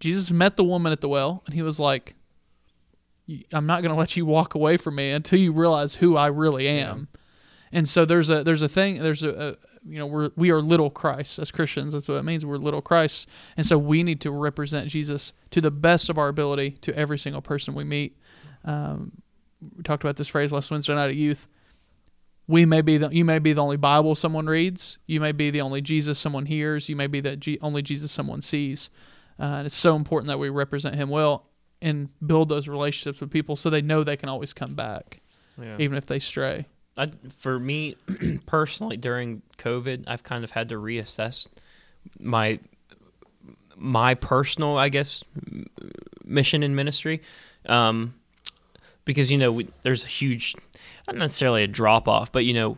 Jesus met the woman at the well and he was like I'm not going to let you walk away from me until you realize who I really am. And so there's a there's a thing there's a, a you know we're we are little Christ as Christians. That's what it means. We're little Christ, and so we need to represent Jesus to the best of our ability to every single person we meet. Um, we talked about this phrase last Wednesday night at youth. we may be the you may be the only Bible someone reads. You may be the only Jesus someone hears. You may be the G, only Jesus someone sees. Uh, and it's so important that we represent Him well and build those relationships with people so they know they can always come back,
Yeah.
even if they stray.
I, for me personally, during COVID, I've kind of had to reassess my my personal, I guess, mission in ministry, um, because you know we, there's a huge, not necessarily a drop off, but you know,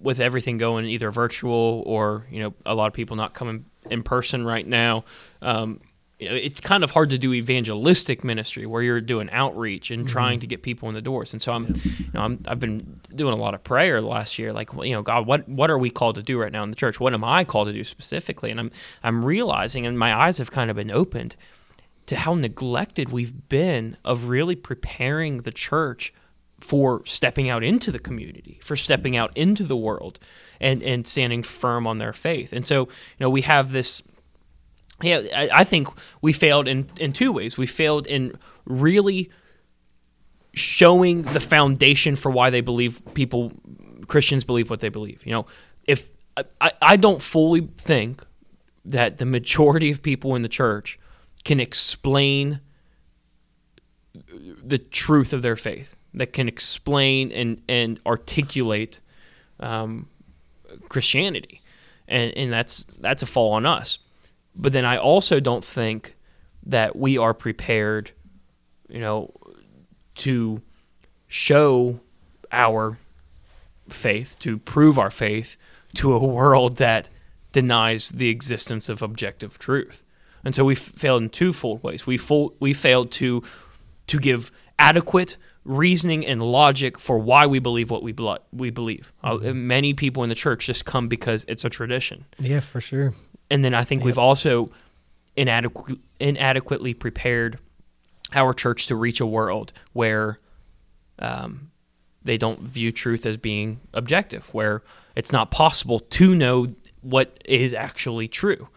with everything going either virtual or you know a lot of people not coming in person right now. Um, it's kind of hard to do evangelistic ministry where you're doing outreach and trying to get people in the doors. And so I'm, you know, I'm, I've been doing a lot of prayer last year, like, you know, God, what, what are we called to do right now in the church? What am I called to do specifically? And I'm, I'm realizing, and my eyes have kind of been opened to how neglected we've been of really preparing the church for stepping out into the community, for stepping out into the world and, and standing firm on their faith. And so, you know, we have this yeah, I, I think we failed in, in two ways. We failed in really showing the foundation for why they believe people Christians believe what they believe. You know, if I, I don't fully think that the majority of people in the church can explain the truth of their faith, that can explain and, and articulate um, Christianity. And, and that's that's a fall on us. But then I also don't think that we are prepared, you know, to show our faith, to prove our faith to a world that denies the existence of objective truth. And so we failed in twofold ways. We full, we failed to to give adequate reasoning and logic for why we believe what we blo- we believe. Uh, many people in the church just come because it's a tradition
Yeah, for sure.
and then I think we've also inadequ- inadequately prepared our church to reach a world where um, they don't view truth as being objective, where it's not possible to know what is actually true.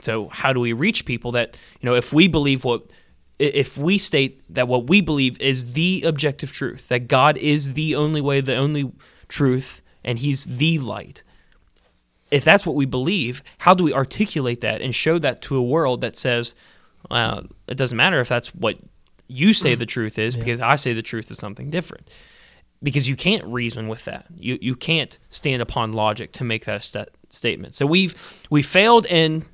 So, how do we reach people that you know if we believe what if we state that what we believe is the objective truth, that God is the only way, the only truth, and He's the light, if that's what we believe, how do we articulate that and show that to a world that says, uh, it doesn't matter if that's what you say the truth is, because I say the truth is something different. Because you can't reason with that. You you can't stand upon logic to make that a sta- statement. So we've we failed in,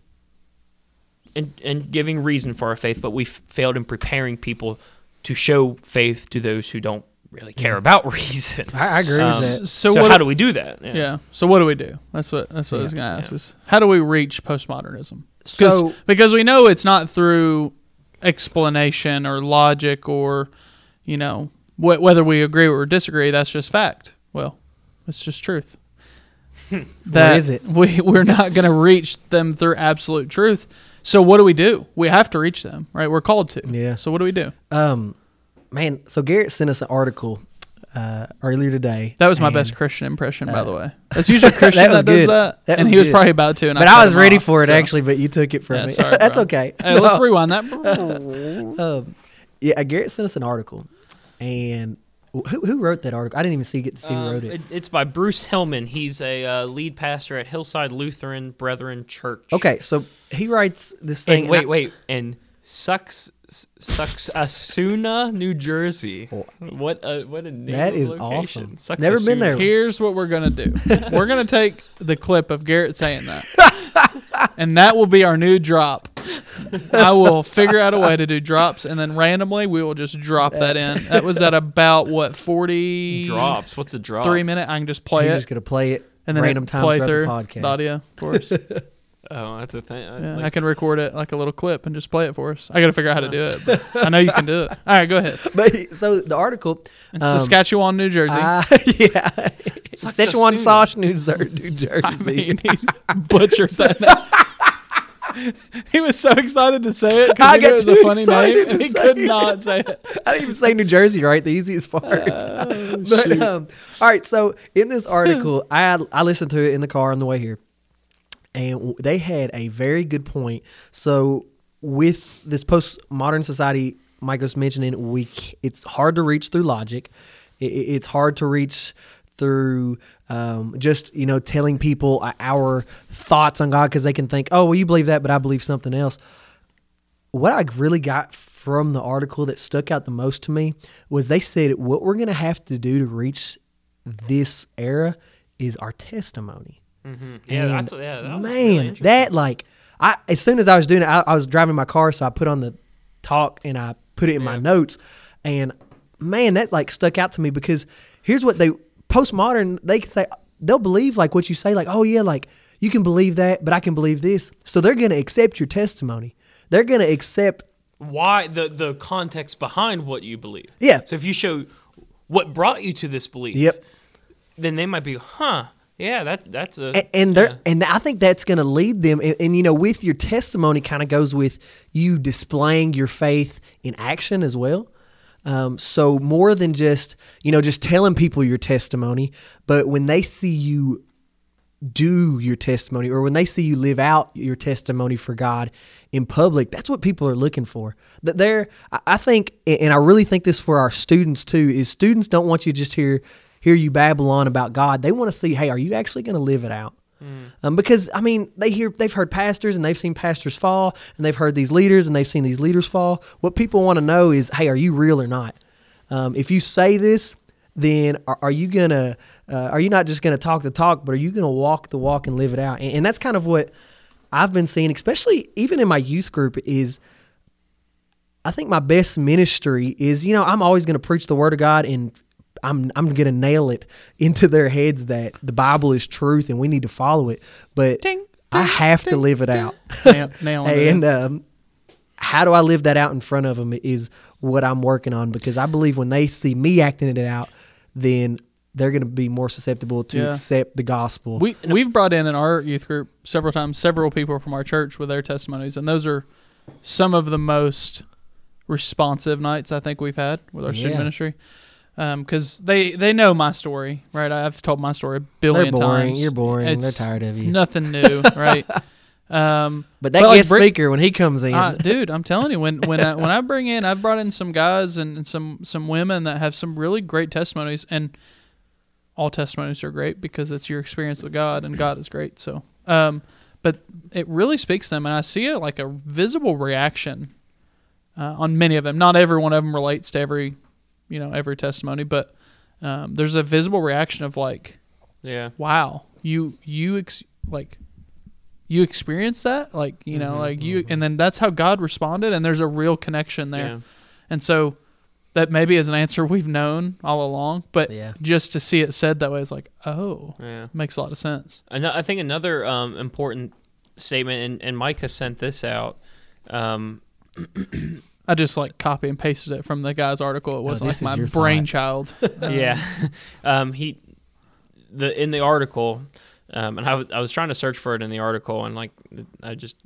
in in giving reason for our faith, but we've failed in preparing people to show faith to those who don't really care about reason.
I, I agree
Um,
with that.
So,
So,
what
how do we do that?
Yeah. So what do we do? That's what that's what I was going to ask
Yeah.
is how do we reach postmodernism?
So-
because we know it's not through explanation or logic or you know wh- whether we agree or disagree. That's just fact. Well, it's just truth. that
is it?
We we're not going to reach them through absolute truth. So what do we do? We have to reach them, right? We're called to.
Yeah.
So what do we do?
Um, man, so Garrett sent us an article uh, earlier today.
That was my
and-
best Christian impression, by the way. That's usually Christian
That
that, does
good.
that,
That
and he was probably about to. And
But
I,
I was ready
off,
for it
so-
actually, but you took it from
Yeah,
me.
sorry,
That's okay.
Hey, let's rewind that.
um, yeah, Garrett sent us an article, and who who wrote that article? I didn't even see get to see who
Um,
wrote it.
it- It's by Bruce Hillman. He's a uh, lead pastor at Hillside Lutheran Brethren Church.
Okay, so he writes this thing.
And
and
wait,
I-
wait, and sucks sucks Asuna, New Jersey. What a what a name
That
of location.
awesome. Never been there.
Here's what we're gonna do. We're gonna take the clip of Garrett saying that, and that will be our new drop. I will figure out a way to do drops, and then randomly we will just drop that in. That was at about what forty
Drops. What's a drop?
three minute. I can just play
He's
it
just gonna play it
and then
random
it
times
play
throughout
through
the podcast.
the audio for us.
Oh, that's a thing.
Yeah,
Like-
I can record it like a little clip and just play it for us. I got to figure out how to do it. But I know you can do it. All right, go ahead.
But so the article,
It's
um,
Saskatchewan, New Jersey.
uh, yeah, Szechuan
Asuna.
sauce, New, Zer- New
I
Jersey.
mean, he butchered that. he was so excited to say it because
I
he knew it was a funny name, and he could
it.
not say it.
I didn't even say New Jersey right, the easiest part.
Oh,
but um, all right, so in this article, I I listened to it in the car on the way here, and they had a very good point. So with this postmodern society, Mike was mentioning, we it's hard to reach through logic. I- i- It's hard to reach through um, just you know telling people our thoughts on God because they can think, oh, well, you believe that, but I believe something else. What I really got from the article that stuck out the most to me was they said what we're going to have to do to reach this era is our testimony.
Mm-hmm. Yeah,
And,
that's yeah. That was really
man, that like I as soon as I was doing it, I, I was driving my car, so I put on the talk and I put it in my notes, and man, that like stuck out to me because here's what they postmodern they can say they'll believe like what you say, like oh yeah, like you can believe that, but I can believe this, so they're gonna accept your testimony. They're gonna accept
why the the context behind what you believe.
Yeah.
So if you show what brought you to this belief,
yep.
then they might be, huh? Yeah, that's that's a
and, and they're
yeah.
and I think that's going to lead them. And, and you know, with your testimony, kind of goes with you displaying your faith in action as well. Um, so more than just you know just telling people your testimony, but when they see you do your testimony or when they see you live out your testimony for God in public, that's what people are looking for. That they're, I- think, and I really think this for our students too, is students don't want you just hear hear you babble on about God. They want to see, hey, are you actually going to live it out? Um, because I mean, they hear they've heard pastors and they've seen pastors fall, and they've heard these leaders and they've seen these leaders fall. What people want to know is, hey, are you real or not? Um, if you say this, then are, are you gonna uh, are you not just gonna talk the talk, but are you gonna walk the walk and live it out? And, and that's kind of what I've been seeing, especially even in my youth group, is I think my best ministry is you know I'm always gonna preach the word of God and. I'm I'm gonna nail it into their heads that the Bible is truth and we need to follow it, but
Ding,
I
ding,
have to live it
ding.
out.
Nail- it.
and um, how do I live that out in front of them is what I'm working on because I believe when they see me acting it out, then they're going to be more susceptible to
Yeah.
accept the gospel.
We we've brought in in our youth group several times several people from our church with their testimonies, and those are some of the most responsive nights I think we've had with our student ministry. Because they they know my story, right? I've told my story a billion
boring.
times.
You're boring. They're tired of
it's
you.
Nothing new, right? Um,
but that
but, like,
guest
bring-
speaker when he comes in,
uh, dude, I'm telling you, when when I, when I bring in, I've brought in some guys and, and some some women that have some really great testimonies, and all testimonies are great because it's your experience with God, and God is great. So, um, but it really speaks to them, and I see it like a visible reaction uh, on many of them. Not every one of them relates to every, you know, every testimony, but um, there's a visible reaction of like,
yeah.
wow you you ex- like you experience that like you know
Mhm,
like you and then that's how god responded and there's a real connection there
Yeah.
and so that maybe is an answer we've known all along but
Yeah.
just to see it said that way is like oh
Yeah.
makes a lot of sense
Ano- I think another um, important statement, and, and Mike has sent this out. Um,
i just like copy and pasted it from the guy's article it wasn't
this
like my brainchild
yeah, um, he the in the article, um, and I was- I was trying to search for it in the article, and like I just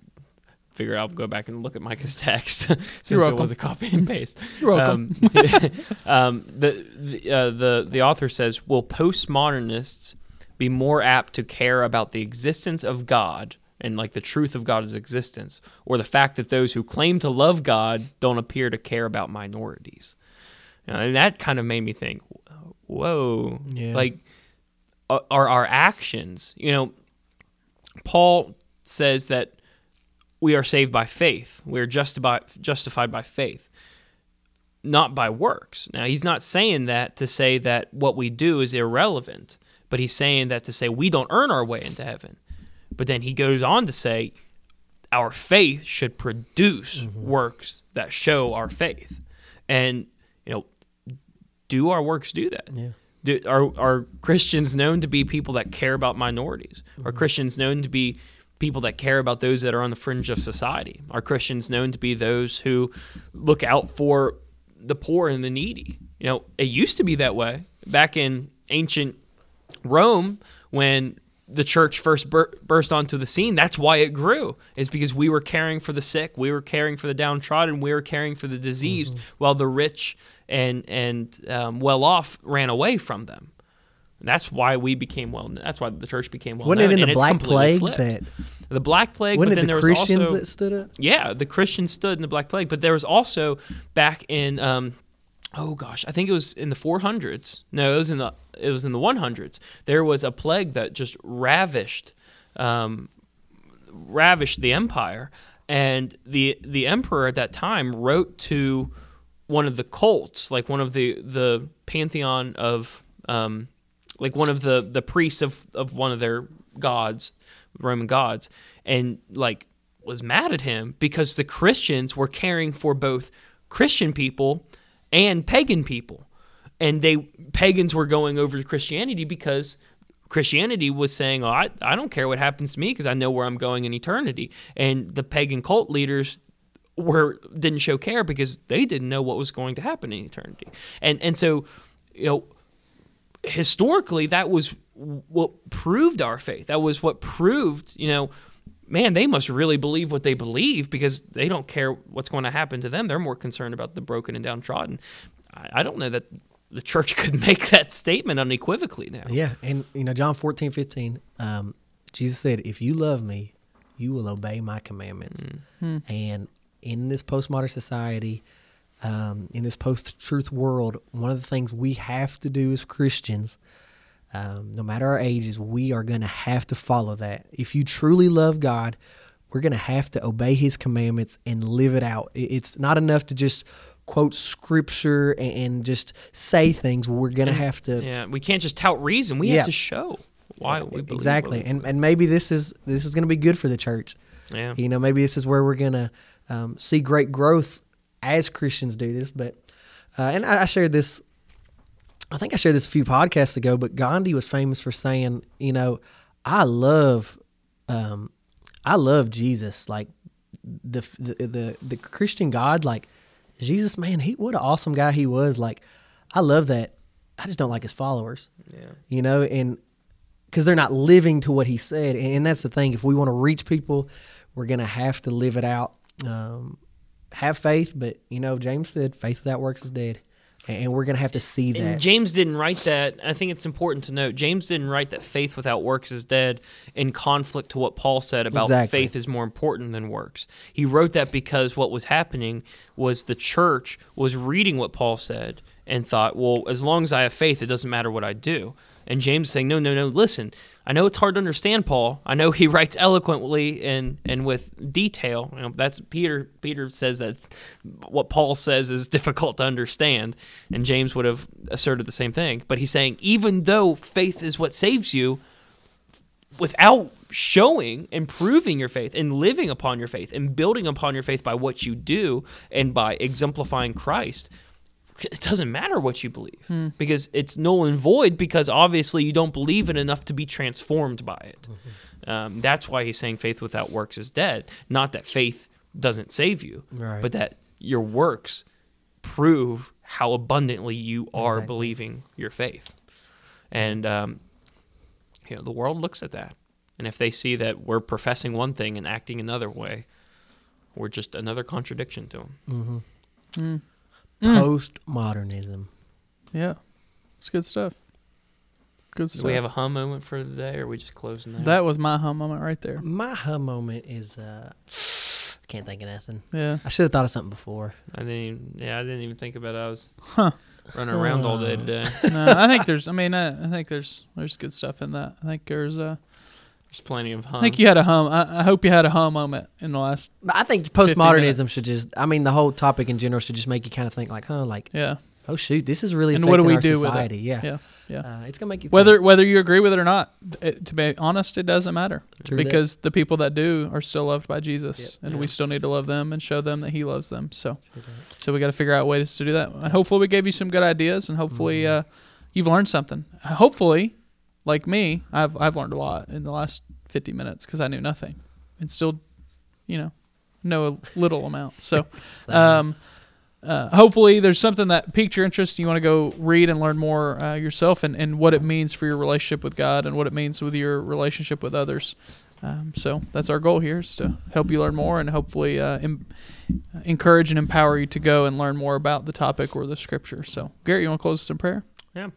figured I'll go back and look at Micah's text since it was a copy and paste.
You're welcome.
Um, um, the the, uh, the the author says, "Will postmodernists be more apt to care about the existence of God?" And like the truth of God's existence, or the fact that those who claim to love God don't appear to care about minorities, and that kind of made me think, whoa,
Yeah.
like are our actions, you know, Paul says that we are saved by faith. We are justified justified by faith, not by works. Now, he's not saying that to say that what we do is irrelevant, but he's saying that to say we don't earn our way into heaven. But then he goes on to say our faith should produce mm-hmm. works that show our faith. And, you know, do our works do that?
Yeah.
Do, are, are Christians known to be people that care about minorities? Are mm-hmm. Christians known to be people that care about those that are on the fringe of society? Are Christians known to be those who look out for the poor and the needy? You know, it used to be that way back in ancient Rome when the church first bur- burst onto the scene. That's why it grew. Is because we were caring for the sick, we were caring for the downtrodden, we were caring for the diseased, while the rich and and um, well off ran away from them. And that's why we became well. That's why the church became well.
wasn't it
known,
in the Black Plague
flipped.
that
the Black Plague? but
wasn't
then
it
there
the
was
Christians
also
that stood up?
yeah, the Christians stood in the Black Plague, but there was also back in um, oh gosh, I think it was in the 400s. No, it was in the it was in the 100s. There was a plague that just ravished um, ravished the empire, and the the emperor at that time wrote to one of the cults, like one of the the pantheon of um, like one of the the priests of of one of their gods, Roman gods, and like was mad at him because the Christians were caring for both Christian people and pagan people. And they pagans were going over to Christianity because Christianity was saying, oh, I, I don't care what happens to me because I know where I'm going in eternity. And the pagan cult leaders were didn't show care because they didn't know what was going to happen in eternity. And and so, you know, historically that was what proved our faith. That was what proved, you know, man, they must really believe what they believe because they don't care what's going to happen to them. They're more concerned about the broken and downtrodden. I, I don't know that the church could make that statement unequivocally now.
Yeah, and you know John 14, 15, um, Jesus said, "If you love me, you will obey my commandments." And in this postmodern society, um, in this post-truth world, one of the things we have to do as Christians, um, no matter our ages, we are going to have to follow that. If you truly love God, we're going to have to obey His commandments and live it out. It's not enough to just quote scripture and, just say things. We're going to have to
Yeah, we can't just tout reason. We
Yeah.
have to show why we believe
exactly
we
and and maybe this is this is going to be good for the church
Yeah.
you know maybe this is where we're going to um, see great growth as christians do this but uh, and I, I shared this i think i shared this a few podcasts ago but gandhi was famous for saying you know i love um, i love jesus like the, the the the christian god like jesus man he what an awesome guy he was like i love that i just don't like his followers
Yeah.
you know, and because they're not living to what he said, and that's the thing. If we want to reach people, we're gonna have to live it out. Um, have faith, but you know, James said, "Faith without works is dead," and we're gonna have to see that.
And James didn't write that. I think it's important to note. James didn't write that faith without works is dead in conflict to what Paul said about
Exactly.
faith is more important than works. He wrote that because what was happening was the church was reading what Paul said and thought, well, as long as I have faith, it doesn't matter what I do. And James is saying, no, no, no, listen. I know it's hard to understand Paul. I know he writes eloquently and, and with detail. You know, that's Peter. Peter says that what Paul says is difficult to understand, and James would have asserted the same thing. But he's saying, even though faith is what saves you, without showing and proving your faith and living upon your faith and building upon your faith by what you do and by exemplifying Christ, it doesn't matter what you believe because it's null and void because obviously you don't believe it enough to be transformed by it. Um, that's why he's saying faith without works is dead. Not that faith doesn't save you,
Right.
but that your works prove how abundantly you are
Exactly.
believing your faith. And um, you know the world looks at that, and if they see that we're professing one thing and acting another way, we're just another contradiction to them.
Postmodernism.
Yeah, it's good stuff. Good stuff.
Do we have a hum moment for the day, or are we just closing that?
that was my hum moment right there.
My hum moment is uh, can't think of nothing.
Yeah.
I should have thought of something before.
I didn't. Even, yeah, I didn't even think about it. I was
Huh.
running around all day today.
no, I think there's. I mean, I, I think there's there's good stuff in that. I think there's. Uh,
There's plenty of hum.
I think you had a hum. I, I hope you had a hum moment in the last.
I think postmodernism should just. I mean, the whole topic in general should just make you kind of think like, huh, like,
Yeah.
oh shoot, this is really
And
affecting
what do we
our
do with it?
Yeah.
Yeah. Yeah.
Uh, it's gonna make you
Whether
think.
whether you agree with it or not, it, to be honest, it doesn't matter
True that.
because the people that do are still loved by Jesus,
Yep.
and
Yeah.
we still need to love them and show them that He loves them. So, so we got to figure out ways to do that. And hopefully, we gave you some good ideas, and hopefully,
Mm-hmm.
uh, you've learned something. Hopefully, like me, I've I've learned a lot in the last fifty minutes because I knew nothing, and still, you know, know a little amount. So.
So,
Um, uh, hopefully, there's something that piqued your interest. You want to go read and learn more uh, yourself, and, and what it means for your relationship with God, and what it means with your relationship with others. Um, so that's our goal here is to help you learn more, and hopefully uh, em- encourage and empower you to go and learn more about the topic or the scripture. So, Garrett, you want to close us in prayer?
Yeah.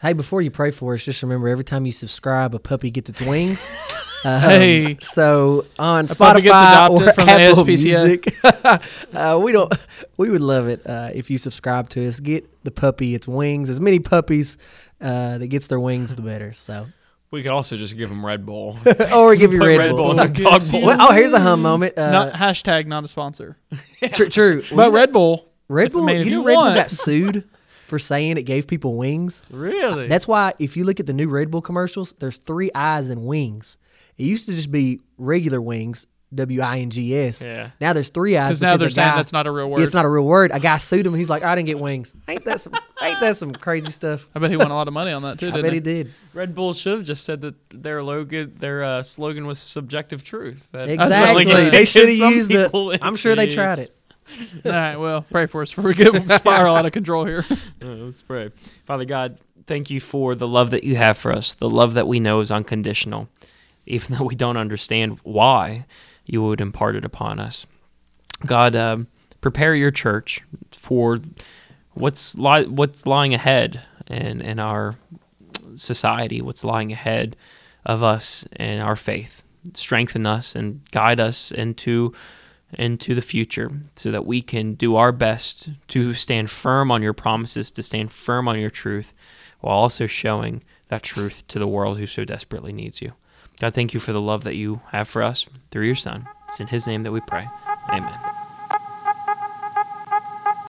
Hey, before you pray for us, just remember every time you subscribe, a puppy gets its wings. Um,
Hey.
So on
puppy gets
Spotify
adopted
or
from the
Apple Music, uh, we don't. We would love it uh, if you subscribe to us. Get the puppy its wings. As many puppies uh, that gets their wings, the better. So,
We could also just give them Red Bull.
or give you Red,
Red
Bull.
Bull in their dog bowl.
Well, oh, here's a hum moment. Uh,
not hashtag not a sponsor.
true, true.
But Red Bull.
Red Bull,
mean,
you know, Red Bull
want-
got sued for saying it gave people wings.
really?
That's why if you look at the new Red Bull commercials, there's three eyes and wings. It used to just be regular wings, W I N G S.
Yeah.
Now there's three eyes.
Because now they're saying
guy-
that's not a real
Yeah,
word.
it's not a real word. A guy sued him. He's like, I didn't get wings. Ain't that some? ain't that some crazy stuff?
I bet he won a lot of money on that too.
I
Didn't
bet
he?
he did.
Red Bull should have just said that their logo, their uh, slogan was subjective truth. That-
Exactly.
what
They should have used the. I'm sure they tried it.
All right. Well, pray for us before we get spiral out of control here.
Uh, let's pray. Father God, thank you for the love that you have for us, the love that we know is unconditional, even though we don't understand why you would impart it upon us. God, um, prepare your church for what's li- what's lying ahead in, in our society, what's lying ahead of us and our faith. Strengthen us and guide us into into the future so that we can do our best to stand firm on your promises, to stand firm on your truth, while also showing that truth to the world who so desperately needs you. God, thank you for the love that you have for us through your Son. It's in His name that we pray. Amen.